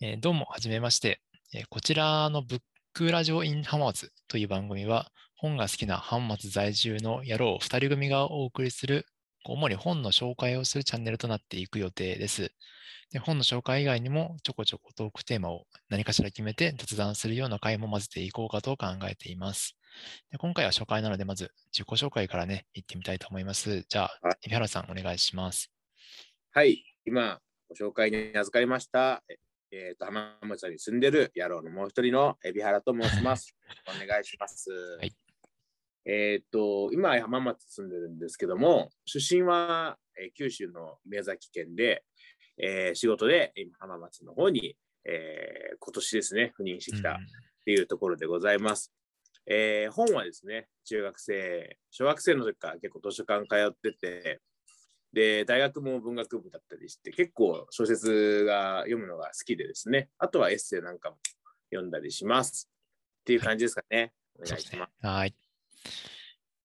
えーどうも、はじめまして。えーこちらのブックラジオイン浜松という番組は、本が好きな浜松在住の野郎2人組がお送りする、主に本の紹介をするチャンネルとなっていく予定です。で本の紹介以外にも、ちょこちょこトークテーマを何かしら決めて雑談するような回も混ぜていこうかと考えています。で今回は初回なので、まず自己紹介からね、行ってみたいと思います。じゃあはい、海老原さん、お願いします。はい、今ご紹介に預かりました、ええーと浜松に住んでる野郎のもう一人の海老原と申します。お願いします。いえっ、と、今浜松住んでるんですけども、出身は、えー九州の宮崎県で、えー仕事で今浜松の方に、えー今年ですね、赴任してきたっていうところでございます。えー本はですね、中学生、小学生の時から結構図書館通ってて、で、大学も文学部だったりして、結構小説が読むのが好きでですね、あとはエッセイなんかも読んだりします。っていう感じですかね。お願いします。はい。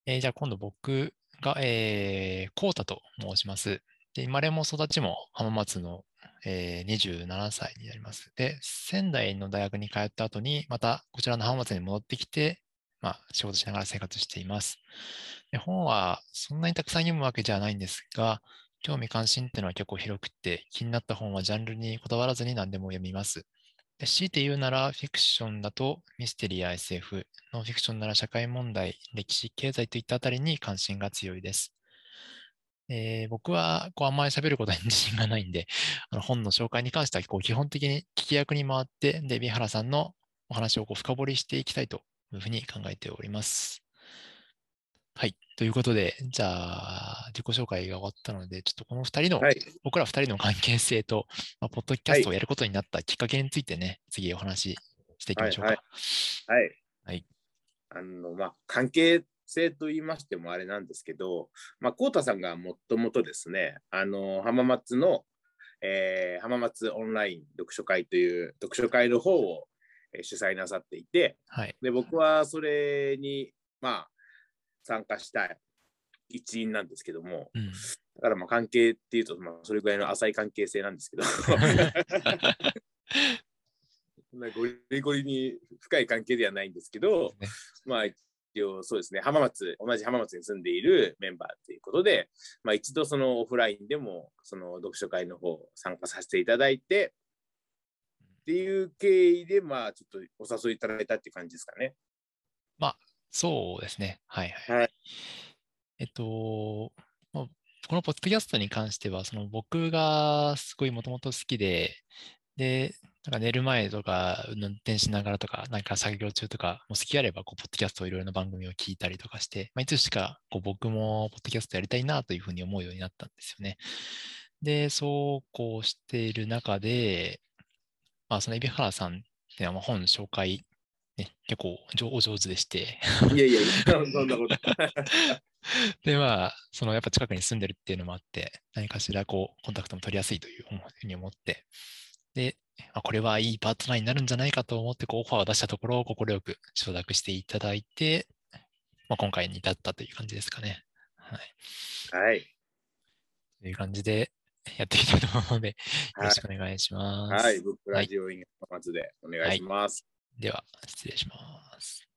えーじゃあ今度僕が、えー、コウタと申します。で、生まれも育ちも浜松の、えー27歳になります。で、仙台の大学に通った後に、またこちらの浜松に戻ってきて、まあ、仕事しながら生活しています。で本はそんなにたくさん読むわけじゃないんですが、興味関心っていうのは結構広くて、気になった本はジャンルにこだわらずに何でも読みます。で強いて言うなら、フィクションだとミステリーや SF、ノンフィクションなら社会問題、歴史、経済といったあたりに関心が強いです。えー僕はこうあんまり喋ることに自信がないんで、あの本の紹介に関してはこう基本的に聞き役に回って、で、海老原さんのお話をこう深掘りしていきたいというふうに考えております。はい。ということで、じゃあ、自己紹介が終わったので、ちょっとこの二人の、はい。僕ら二人の関係性と、まあ、ポッドキャストをやることになったきっかけについてね、次お話ししていきましょうか。はいはい。はい。あの、まあ、関係性と言いましてもあれなんですけど、まあ、こうたさんがもともとですね、あの、浜松の、えー浜松オンライン読書会という読書会の方を、えー主催なさっていて、はい。で、僕はそれに、まあ、参加した一員なんですけども、うん。だからまあ関係っていうと、まあ、それぐらいの浅い関係性なんですけど、そんなゴリゴリに深い関係ではないんですけど、ねまあ一応そうですね、浜松、同じ浜松に住んでいるメンバーということで、まあ一度そのオフラインでもその読書会の方参加させていただいて、っていう経緯で、まあちょっとお誘いいただいたって感じですかね。そうですね。はいはい。はいえっと、まあこのポッドキャストに関しては、その僕がすごいもともと好きで、で、なんか寝る前とか、運転しながらとか、なんか作業中とか、もう好きあれば、こう、ポッドキャストをいろいろな番組を聞いたりとかして、まあ、いつしか、こう、僕もポッドキャストやりたいなというふうに思うようになったんですよね。で、そうこうしている中で、まあ、その海老原さんっていうのはまあ本紹介、ね、結構上お上手でして、いやいやいや、そんなこと。で、まあ、そのやっぱ近くに住んでるっていうのもあって、何かしらこう、コンタクトも取りやすいというふうに思って、で、あこれはいいパートナーになるんじゃないかと思って、こう、オファーを出したところ、快く承諾していただいて、まあ、今回に至ったという感じですかね。はい。はい。という感じでやっていきたいと思うので、よはいろしくお願いします。はい、ブックラジオイン浜松でお願いします。では、失礼します。